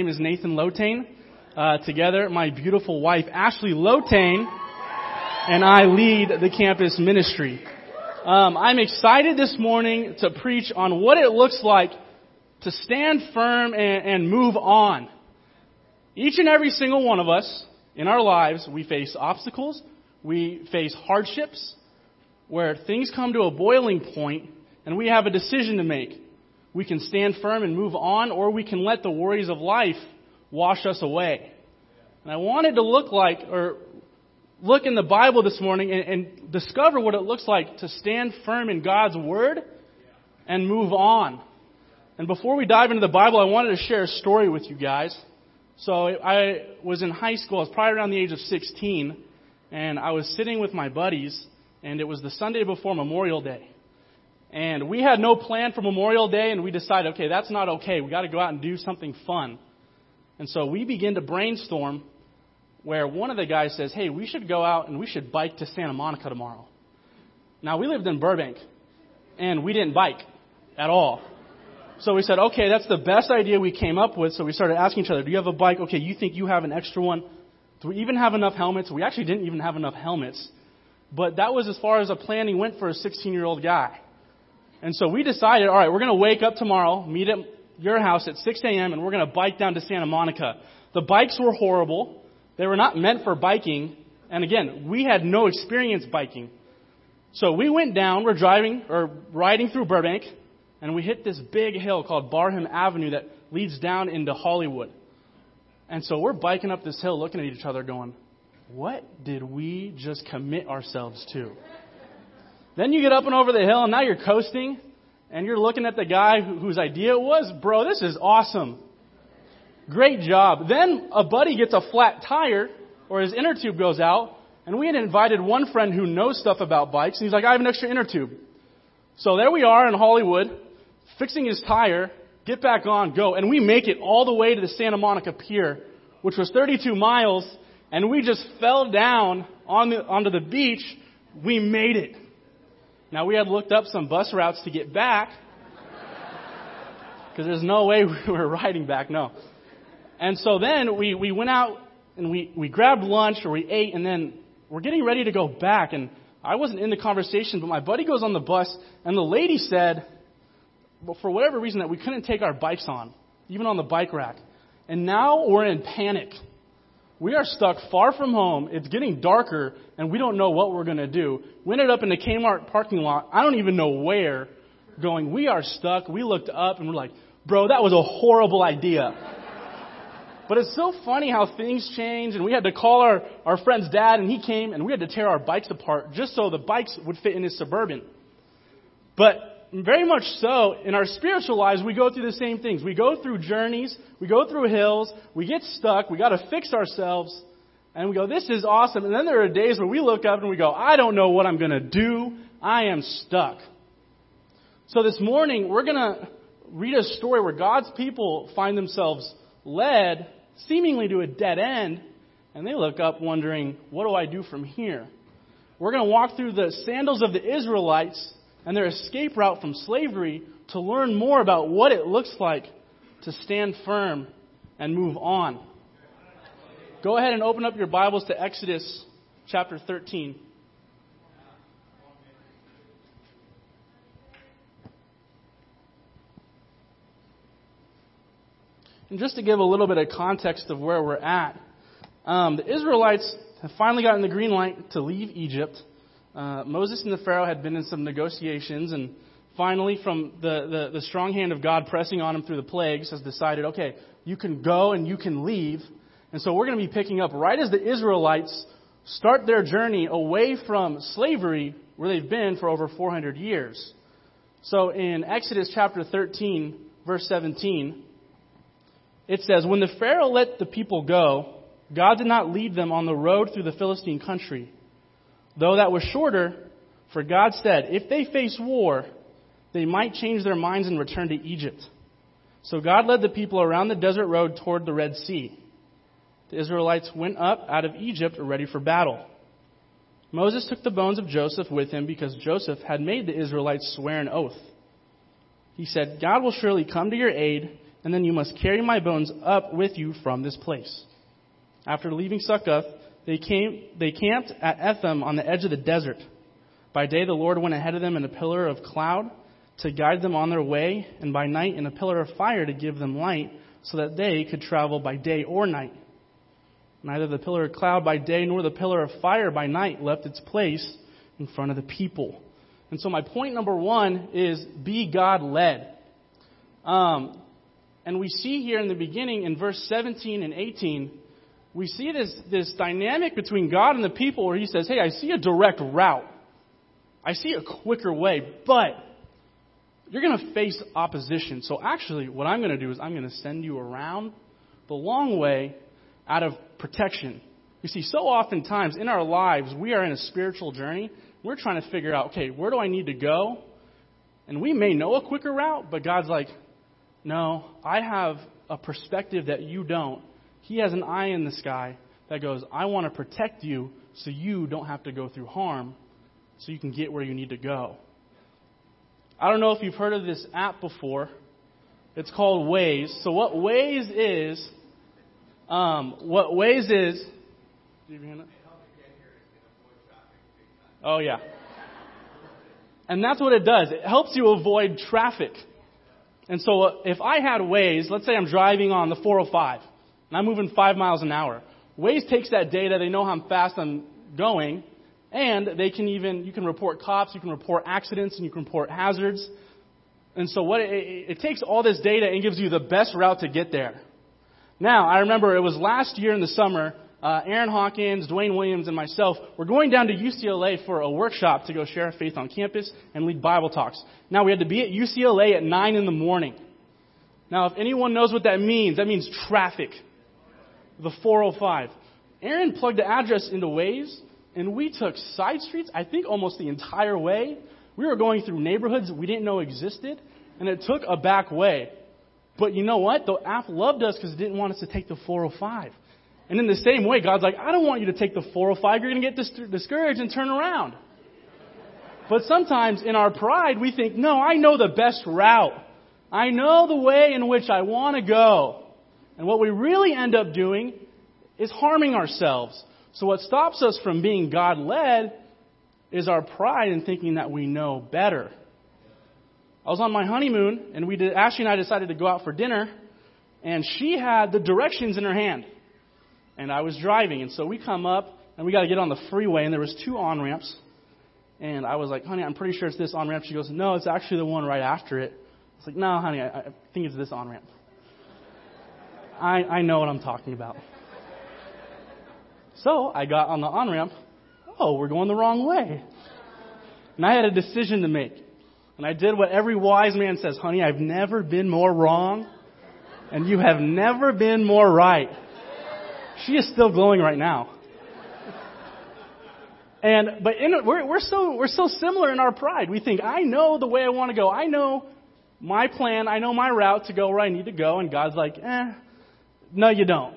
name is Nathan Lotane. Uh, together, my beautiful wife, Ashley Lotane, and I lead the campus ministry. Um, I'm excited this morning to preach on what it looks like to stand firm and, and move on. Each and every single one of us in our lives, we face obstacles, we face hardships, where things come to a boiling point and we have a decision to make. We can stand firm and move on, or we can let the worries of life wash us away. And I wanted to look like, or look in the Bible this morning and, and discover what it looks like to stand firm in God's Word and move on. And before we dive into the Bible, I wanted to share a story with you guys. So I was in high school, I was probably around the age of 16, and I was sitting with my buddies, and it was the Sunday before Memorial Day. And we had no plan for Memorial Day, and we decided, okay, that's not okay. We've got to go out and do something fun. And so we begin to brainstorm where one of the guys says, hey, we should go out and we should bike to Santa Monica tomorrow. Now, we lived in Burbank, and we didn't bike at all. So we said, okay, that's the best idea we came up with. So we started asking each other, do you have a bike? Okay, you think you have an extra one? Do we even have enough helmets? We actually didn't even have enough helmets. But that was as far as a planning went for a 16 year old guy. And so we decided, all right, we're going to wake up tomorrow, meet at your house at 6 a.m., and we're going to bike down to Santa Monica. The bikes were horrible. They were not meant for biking. And again, we had no experience biking. So we went down, we're driving or riding through Burbank, and we hit this big hill called Barham Avenue that leads down into Hollywood. And so we're biking up this hill looking at each other going, what did we just commit ourselves to? Then you get up and over the hill, and now you're coasting, and you're looking at the guy whose idea it was, bro, this is awesome. Great job. Then a buddy gets a flat tire, or his inner tube goes out, and we had invited one friend who knows stuff about bikes, and he's like, I have an extra inner tube. So there we are in Hollywood, fixing his tire, get back on, go, and we make it all the way to the Santa Monica Pier, which was 32 miles, and we just fell down on the, onto the beach. We made it. Now we had looked up some bus routes to get back because there's no way we were riding back. No. And so then we, we went out and we, we grabbed lunch or we ate and then we're getting ready to go back. And I wasn't in the conversation, but my buddy goes on the bus and the lady said, well, for whatever reason, that we couldn't take our bikes on, even on the bike rack. And now we're in panic. We are stuck far from home. It's getting darker, and we don't know what we're going to do. We ended up in the Kmart parking lot. I don't even know where. Going, we are stuck. We looked up and we're like, bro, that was a horrible idea. but it's so funny how things change, and we had to call our, our friend's dad, and he came, and we had to tear our bikes apart just so the bikes would fit in his Suburban. But very much so, in our spiritual lives, we go through the same things. We go through journeys, we go through hills, we get stuck, we got to fix ourselves, and we go, this is awesome. And then there are days where we look up and we go, I don't know what I'm going to do. I am stuck. So this morning, we're going to read a story where God's people find themselves led seemingly to a dead end, and they look up wondering, what do I do from here? We're going to walk through the sandals of the Israelites and their escape route from slavery to learn more about what it looks like to stand firm and move on. Go ahead and open up your Bibles to Exodus chapter 13. And just to give a little bit of context of where we're at, um, the Israelites have finally gotten the green light to leave Egypt. Uh, Moses and the Pharaoh had been in some negotiations, and finally, from the, the, the strong hand of God pressing on him through the plagues, has decided, okay, you can go and you can leave. And so we're going to be picking up right as the Israelites start their journey away from slavery where they've been for over 400 years. So in Exodus chapter 13, verse 17, it says, When the Pharaoh let the people go, God did not lead them on the road through the Philistine country Though that was shorter, for God said, if they face war, they might change their minds and return to Egypt. So God led the people around the desert road toward the Red Sea. The Israelites went up out of Egypt ready for battle. Moses took the bones of Joseph with him because Joseph had made the Israelites swear an oath. He said, God will surely come to your aid, and then you must carry my bones up with you from this place. After leaving Succoth, they, came, they camped at Etham on the edge of the desert. By day, the Lord went ahead of them in a pillar of cloud to guide them on their way, and by night in a pillar of fire to give them light, so that they could travel by day or night. Neither the pillar of cloud by day nor the pillar of fire by night left its place in front of the people. And so my point number one is be God led. Um, and we see here in the beginning in verse 17 and 18, we see this, this dynamic between God and the people where he says, Hey, I see a direct route. I see a quicker way, but you're going to face opposition. So actually, what I'm going to do is I'm going to send you around the long way out of protection. You see, so oftentimes in our lives, we are in a spiritual journey. We're trying to figure out, okay, where do I need to go? And we may know a quicker route, but God's like, no, I have a perspective that you don't. He has an eye in the sky that goes, I want to protect you so you don't have to go through harm, so you can get where you need to go. I don't know if you've heard of this app before. It's called Waze. So what Waze is, um, what Waze is, Oh yeah. And that's what it does. It helps you avoid traffic. And so uh, if I had Waze, let's say I'm driving on the 405 and I'm moving five miles an hour. Waze takes that data, they know how fast I'm going, and they can even, you can report cops, you can report accidents, and you can report hazards. And so what it, it, takes all this data and gives you the best route to get there. Now, I remember it was last year in the summer, uh, Aaron Hawkins, Dwayne Williams, and myself were going down to UCLA for a workshop to go share our faith on campus and lead Bible talks. Now, we had to be at UCLA at 9 in the morning. Now, if anyone knows what that means, that means traffic. The 405. Aaron plugged the address into Waze, and we took side streets, I think almost the entire way. We were going through neighborhoods we didn't know existed, and it took a back way. But you know what? The app loved us because it didn't want us to take the 405. And in the same way, God's like, I don't want you to take the 405. You're going to get dis- discouraged and turn around. But sometimes in our pride, we think, no, I know the best route. I know the way in which I want to go. And what we really end up doing is harming ourselves. So what stops us from being God led is our pride in thinking that we know better. I was on my honeymoon, and we did, Ashley and I decided to go out for dinner, and she had the directions in her hand and I was driving. And so we come up, and we got to get on the freeway, and there was two on ramps. And I was like, honey, I'm pretty sure it's this on ramp. She goes, no, it's actually the one right after it. I was like, no, honey, I, I think it's this on ramp. I, I know what I'm talking about. So I got on the on ramp. Oh, we're going the wrong way. And I had a decision to make. And I did what every wise man says, honey, I've never been more wrong, and you have never been more right. She is still glowing right now. And but in, we're we're so we're so similar in our pride. We think I know the way I want to go. I know my plan. I know my route to go where I need to go. And God's like, eh, no, you don't.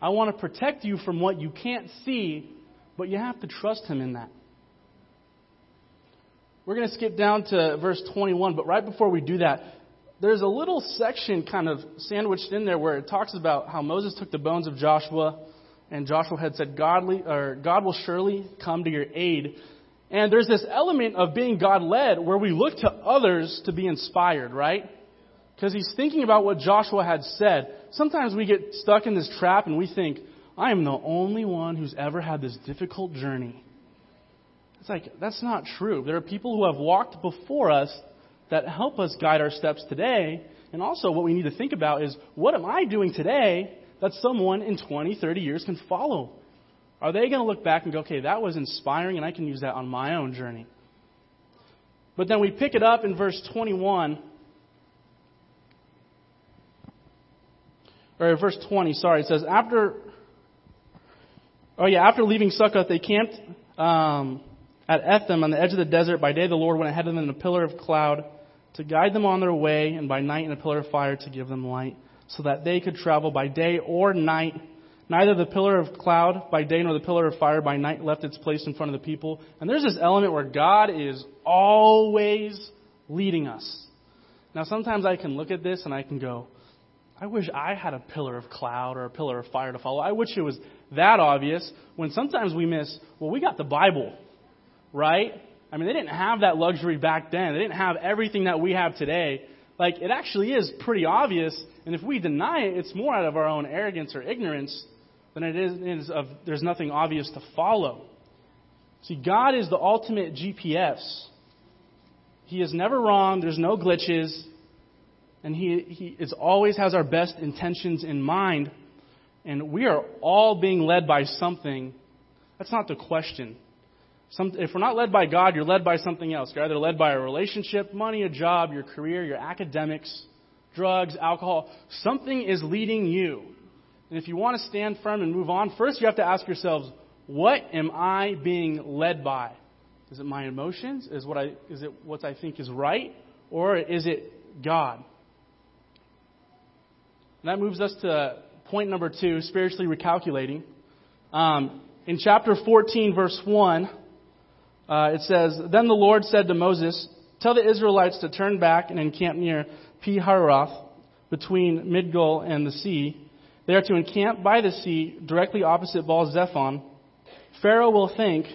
I want to protect you from what you can't see, but you have to trust Him in that. We're going to skip down to verse 21, but right before we do that, there's a little section kind of sandwiched in there where it talks about how Moses took the bones of Joshua, and Joshua had said, Godly, or God will surely come to your aid. And there's this element of being God led where we look to others to be inspired, right? Because he's thinking about what Joshua had said. Sometimes we get stuck in this trap and we think, I am the only one who's ever had this difficult journey. It's like, that's not true. There are people who have walked before us that help us guide our steps today. And also, what we need to think about is what am I doing today that someone in 20, 30 years can follow? Are they going to look back and go, okay, that was inspiring and I can use that on my own journey? But then we pick it up in verse 21. Or verse 20, sorry. It says, after, oh yeah, after leaving Succoth, they camped um, at Etham on the edge of the desert. By day, the Lord went ahead of them in a pillar of cloud to guide them on their way, and by night in a pillar of fire to give them light, so that they could travel by day or night. Neither the pillar of cloud by day nor the pillar of fire by night left its place in front of the people. And there's this element where God is always leading us. Now, sometimes I can look at this and I can go, I wish I had a pillar of cloud or a pillar of fire to follow. I wish it was that obvious. When sometimes we miss, well, we got the Bible, right? I mean, they didn't have that luxury back then. They didn't have everything that we have today. Like, it actually is pretty obvious. And if we deny it, it's more out of our own arrogance or ignorance than it is of there's nothing obvious to follow. See, God is the ultimate GPS. He is never wrong. There's no glitches. And he, he is always has our best intentions in mind. And we are all being led by something. That's not the question. Some, if we're not led by God, you're led by something else. You're either led by a relationship, money, a job, your career, your academics, drugs, alcohol. Something is leading you. And if you want to stand firm and move on, first you have to ask yourselves, what am I being led by? Is it my emotions? Is, what I, is it what I think is right? Or is it God? And that moves us to point number two, spiritually recalculating. Um, in chapter 14, verse 1, uh, it says, Then the Lord said to Moses, Tell the Israelites to turn back and encamp near Pi Hahiroth, between Migdol and the sea. They are to encamp by the sea, directly opposite Baal Zephon. Pharaoh will think,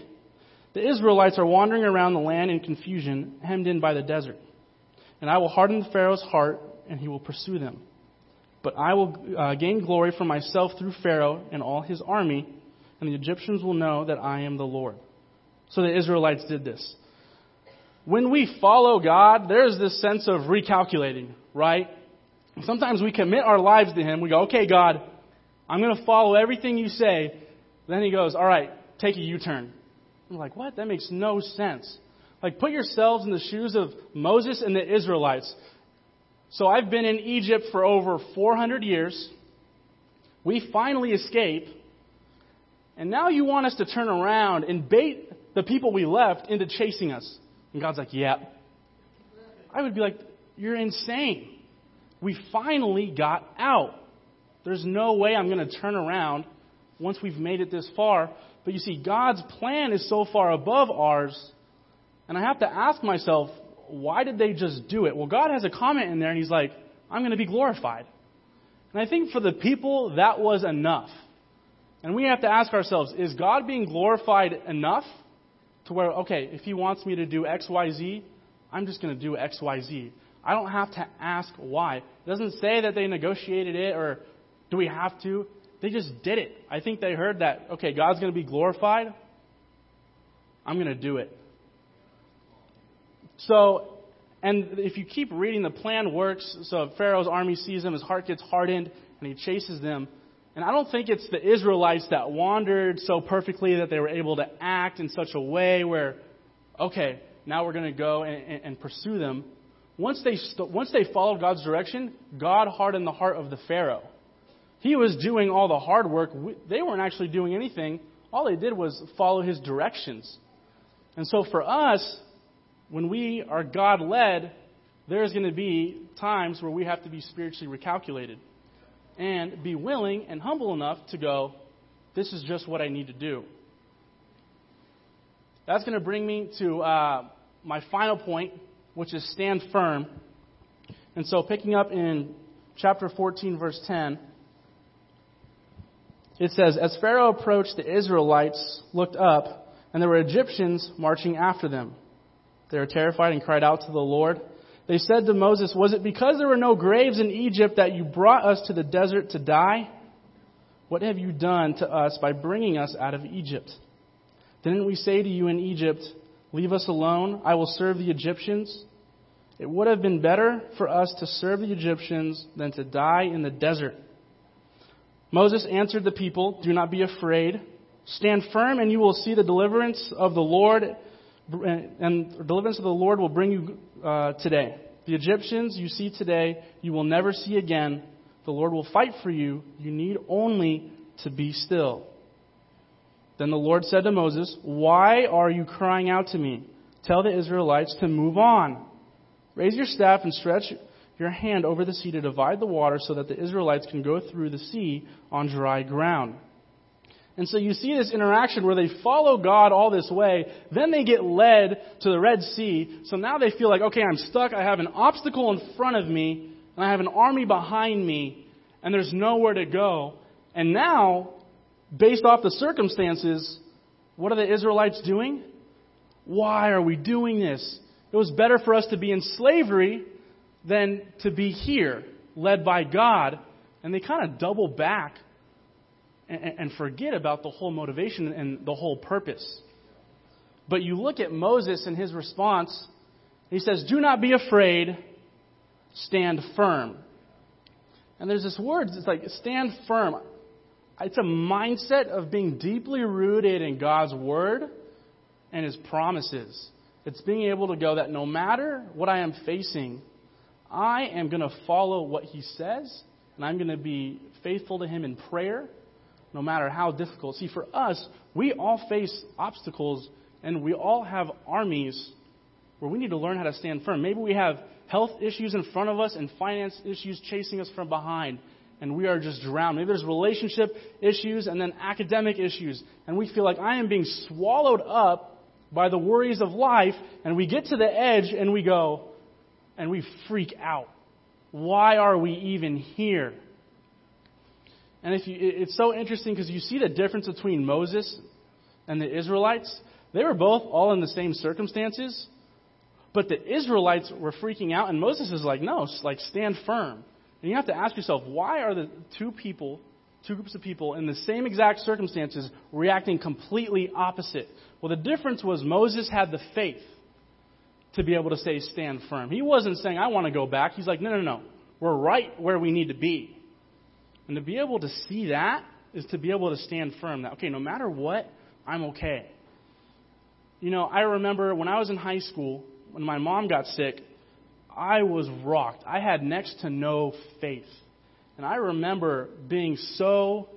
The Israelites are wandering around the land in confusion, hemmed in by the desert. And I will harden Pharaoh's heart, and he will pursue them. But I will uh, gain glory for myself through Pharaoh and all his army, and the Egyptians will know that I am the Lord. So the Israelites did this. When we follow God, there's this sense of recalculating, right? Sometimes we commit our lives to Him. We go, okay, God, I'm going to follow everything you say. Then He goes, all right, take a U turn. I'm like, what? That makes no sense. Like, put yourselves in the shoes of Moses and the Israelites. So I've been in Egypt for over 400 years. We finally escape. And now you want us to turn around and bait the people we left into chasing us. And God's like, yeah. I would be like, you're insane. We finally got out. There's no way I'm going to turn around once we've made it this far. But you see, God's plan is so far above ours. And I have to ask myself, why did they just do it? Well, God has a comment in there, and He's like, I'm going to be glorified. And I think for the people, that was enough. And we have to ask ourselves, is God being glorified enough to where, okay, if He wants me to do X, Y, Z, I'm just going to do X, Y, Z. I don't have to ask why. It doesn't say that they negotiated it or do we have to. They just did it. I think they heard that, okay, God's going to be glorified. I'm going to do it. So, and if you keep reading, the plan works. So Pharaoh's army sees him, his heart gets hardened, and he chases them. And I don't think it's the Israelites that wandered so perfectly that they were able to act in such a way where, okay, now we're going to go and, and, and, pursue them. Once they, st- once they followed God's direction, God hardened the heart of the Pharaoh. He was doing all the hard work. They weren't actually doing anything. All they did was follow his directions. And so for us, when we are God led, there's going to be times where we have to be spiritually recalculated and be willing and humble enough to go, this is just what I need to do. That's going to bring me to uh, my final point, which is stand firm. And so, picking up in chapter 14, verse 10, it says, As Pharaoh approached, the Israelites looked up, and there were Egyptians marching after them. They were terrified and cried out to the Lord. They said to Moses, Was it because there were no graves in Egypt that you brought us to the desert to die? What have you done to us by bringing us out of Egypt? Didn't we say to you in Egypt, Leave us alone, I will serve the Egyptians? It would have been better for us to serve the Egyptians than to die in the desert. Moses answered the people, Do not be afraid. Stand firm, and you will see the deliverance of the Lord, and deliverance of the Lord will bring you uh, today. The Egyptians you see today, you will never see again. The Lord will fight for you. You need only to be still. Then the Lord said to Moses, Why are you crying out to me? Tell the Israelites to move on. Raise your staff and stretch your hand over the sea to divide the water so that the Israelites can go through the sea on dry ground. And so you see this interaction where they follow God all this way, then they get led to the Red Sea. So now they feel like, okay, I'm stuck. I have an obstacle in front of me, and I have an army behind me, and there's nowhere to go. And now, based off the circumstances, what are the Israelites doing? Why are we doing this? It was better for us to be in slavery than to be here, led by God. And they kind of double back and, forget about the whole motivation and the whole purpose. But you look at Moses and his response, he says, Do not be afraid, stand firm. And there's this word, it's like stand firm. It's a mindset of being deeply rooted in God's word and his promises. It's being able to go that no matter what I am facing, I am going to follow what he says, and I'm going to be faithful to him in prayer, no matter how difficult. See, for us, we all face obstacles, and we all have armies where we need to learn how to stand firm. Maybe we have health issues in front of us and finance issues chasing us from behind and we are just drowned. Maybe there's relationship issues and then academic issues, and we feel like I am being swallowed up by the worries of life, and we get to the edge and we go, and we freak out. Why are we even here? And if you, it's so interesting because you see the difference between Moses and the Israelites. They were both all in the same circumstances, but the Israelites were freaking out, and Moses is like, no, like stand firm. And you have to ask yourself, why are the two people, two groups of people in the same exact circumstances reacting completely opposite? Well, the difference was Moses had the faith to be able to say, stand firm. He wasn't saying, I want to go back. He's like, no, no, no. We're right where we need to be. And to be able to see that is to be able to stand firm that, okay, no matter what, I'm okay. You know, I remember when I was in high school, when my mom got sick, I was rocked. I had next to no faith. And I remember being so,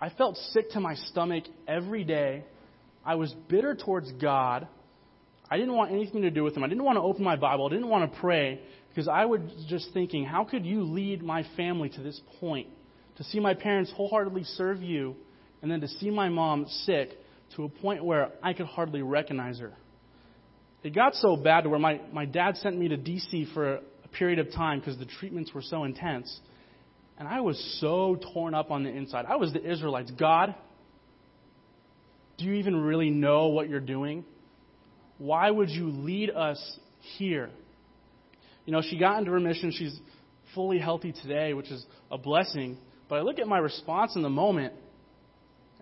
I felt sick to my stomach every day. I was bitter towards God. I didn't want anything to do with Him. I didn't want to open my Bible. I didn't want to pray because I was just thinking, how could you lead my family to this point? To see my parents wholeheartedly serve you, and then to see my mom sick to a point where I could hardly recognize her. It got so bad to where my, my dad sent me to D.C. for a, a period of time because the treatments were so intense. And I was so torn up on the inside. I was the Israelites. God, do you even really know what you're doing? Why would you lead us here? You know, she got into remission. She's fully healthy today, which is a blessing. But I look at my response in the moment,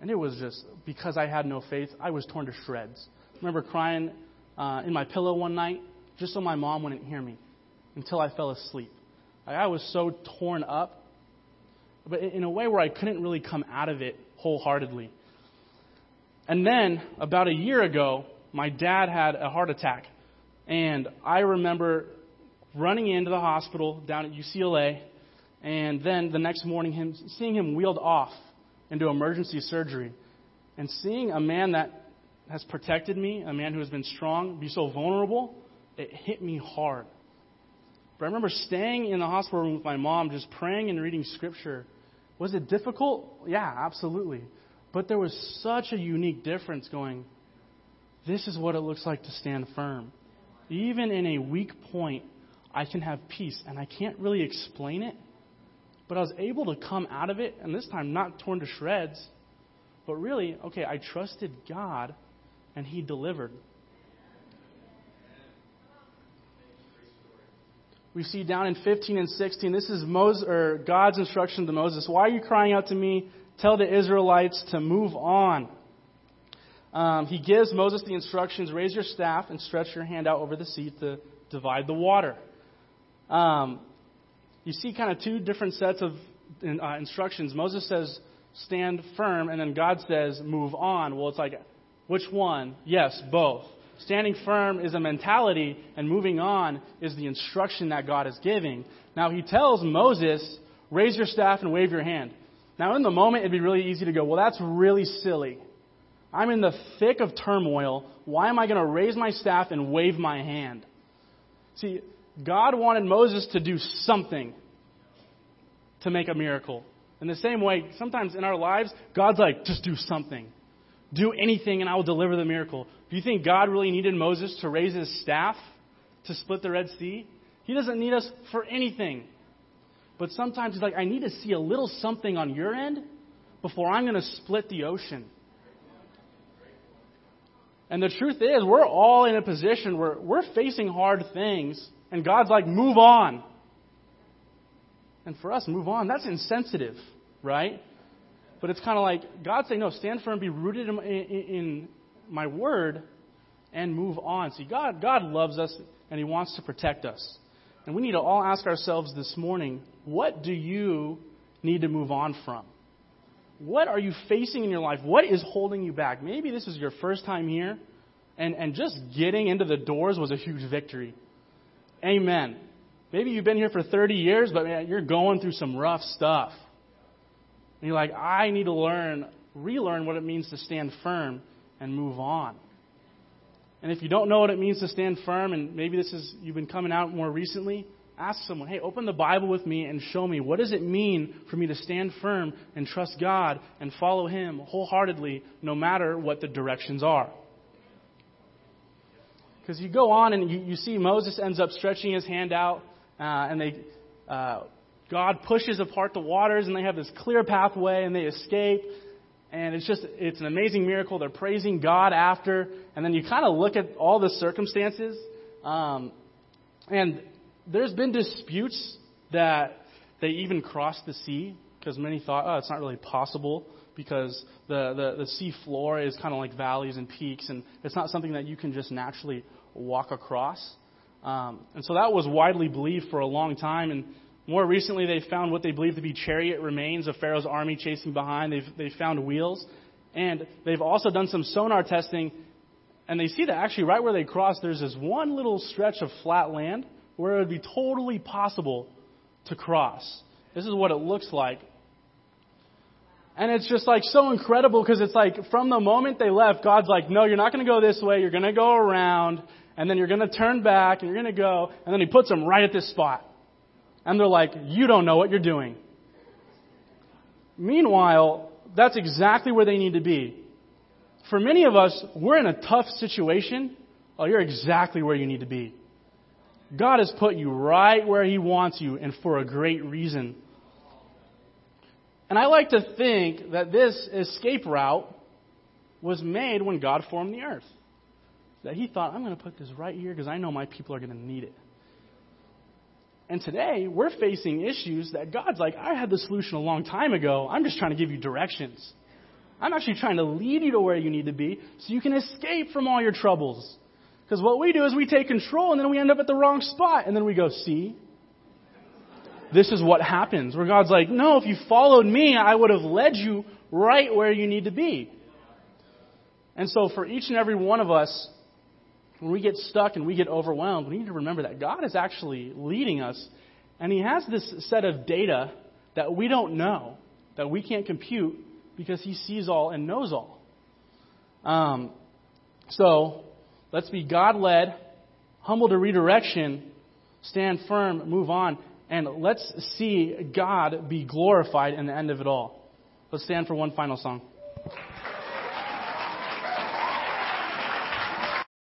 and it was just because I had no faith, I was torn to shreds. I remember crying uh, in my pillow one night just so my mom wouldn't hear me until I fell asleep. Like, I was so torn up, but in a way where I couldn't really come out of it wholeheartedly. And then, about a year ago, my dad had a heart attack. And I remember running into the hospital down at UCLA, and then the next morning, him, seeing him wheeled off into emergency surgery, and seeing a man that has protected me, a man who has been strong, be so vulnerable, it hit me hard. But I remember staying in the hospital room with my mom, just praying and reading scripture. Was it difficult? Yeah, absolutely. But there was such a unique difference going, this is what it looks like to stand firm. Even in a weak point, I can have peace. And I can't really explain it, but I was able to come out of it, and this time not torn to shreds, but really, okay, I trusted God and he delivered. We see down in 15 and 16, this is Moses, or God's instruction to Moses. Why are you crying out to me? Tell the Israelites to move on. Um, he gives Moses the instructions raise your staff and stretch your hand out over the sea to divide the water. Um, you see kind of two different sets of uh, instructions. Moses says, stand firm, and then God says, move on. Well, it's like which one? Yes, both. Standing firm is a mentality, and moving on is the instruction that God is giving. Now, he tells Moses, raise your staff and wave your hand. Now, in the moment, it'd be really easy to go, well, that's really silly. I'm in the thick of turmoil. Why am I going to raise my staff and wave my hand? See, God wanted Moses to do something to make a miracle. In the same way, sometimes in our lives, God's like, just do something. Do anything and I will deliver the miracle. Do you think God really needed Moses to raise his staff to split the Red Sea? He doesn't need us for anything. But sometimes he's like, I need to see a little something on your end before I'm going to split the ocean. And the truth is, we're all in a position where we're facing hard things, and God's like, move on. And for us, move on, that's insensitive, right? But it's kind of like God saying, no, stand firm, be rooted in, in, in my word, and move on. See, God, God loves us, and He wants to protect us. And we need to all ask ourselves this morning, what do you need to move on from? What are you facing in your life? What is holding you back? Maybe this is your first time here, and, and just getting into the doors was a huge victory. Amen. Maybe you've been here for 30 years, but man, you're going through some rough stuff. And you're like, I need to learn, relearn what it means to stand firm and move on. And if you don't know what it means to stand firm, and maybe this is you've been coming out more recently, ask someone, hey, open the Bible with me and show me what does it mean for me to stand firm and trust God and follow Him wholeheartedly no matter what the directions are. Because you go on and you, you, see Moses ends up stretching his hand out, uh, and they, uh, God pushes apart the waters, and they have this clear pathway, and they escape. And it's just, it's an amazing miracle. They're praising God after. And then you kind of look at all the circumstances. Um, and there's been disputes that they even crossed the sea because many thought, oh, it's not really possible because the, the, the sea floor is kind of like valleys and peaks, and it's not something that you can just naturally walk across. Um, and so that was widely believed for a long time. And more recently, they found what they believe to be chariot remains of Pharaoh's army chasing behind. They've, they've found wheels. And they've also done some sonar testing. And they see that actually, right where they cross, there's this one little stretch of flat land where it would be totally possible to cross. This is what it looks like. And it's just like so incredible because it's like from the moment they left, God's like, no, you're not going to go this way. You're going to go around and then you're going to turn back and you're going to go. And then he puts them right at this spot. And they're like, you don't know what you're doing. Meanwhile, that's exactly where they need to be. For many of us, we're in a tough situation. Oh, you're exactly where you need to be. God has put you right where He wants you and for a great reason. And I like to think that this escape route was made when God formed the earth. That He thought, I'm going to put this right here because I know my people are going to need it. And today, we're facing issues that God's like, I had the solution a long time ago. I'm just trying to give you directions. I'm actually trying to lead you to where you need to be so you can escape from all your troubles. Because what we do is we take control and then we end up at the wrong spot. And then we go, see? This is what happens. Where God's like, no, if you followed me, I would have led you right where you need to be. And so for each and every one of us, when we get stuck and we get overwhelmed, we need to remember that God is actually leading us. And He has this set of data that we don't know, that we can't compute, because He sees all and knows all. Um, so, Let's be God led, humble to redirection, stand firm, move on, and let's see God be glorified in the end of it all. Let's stand for one final song.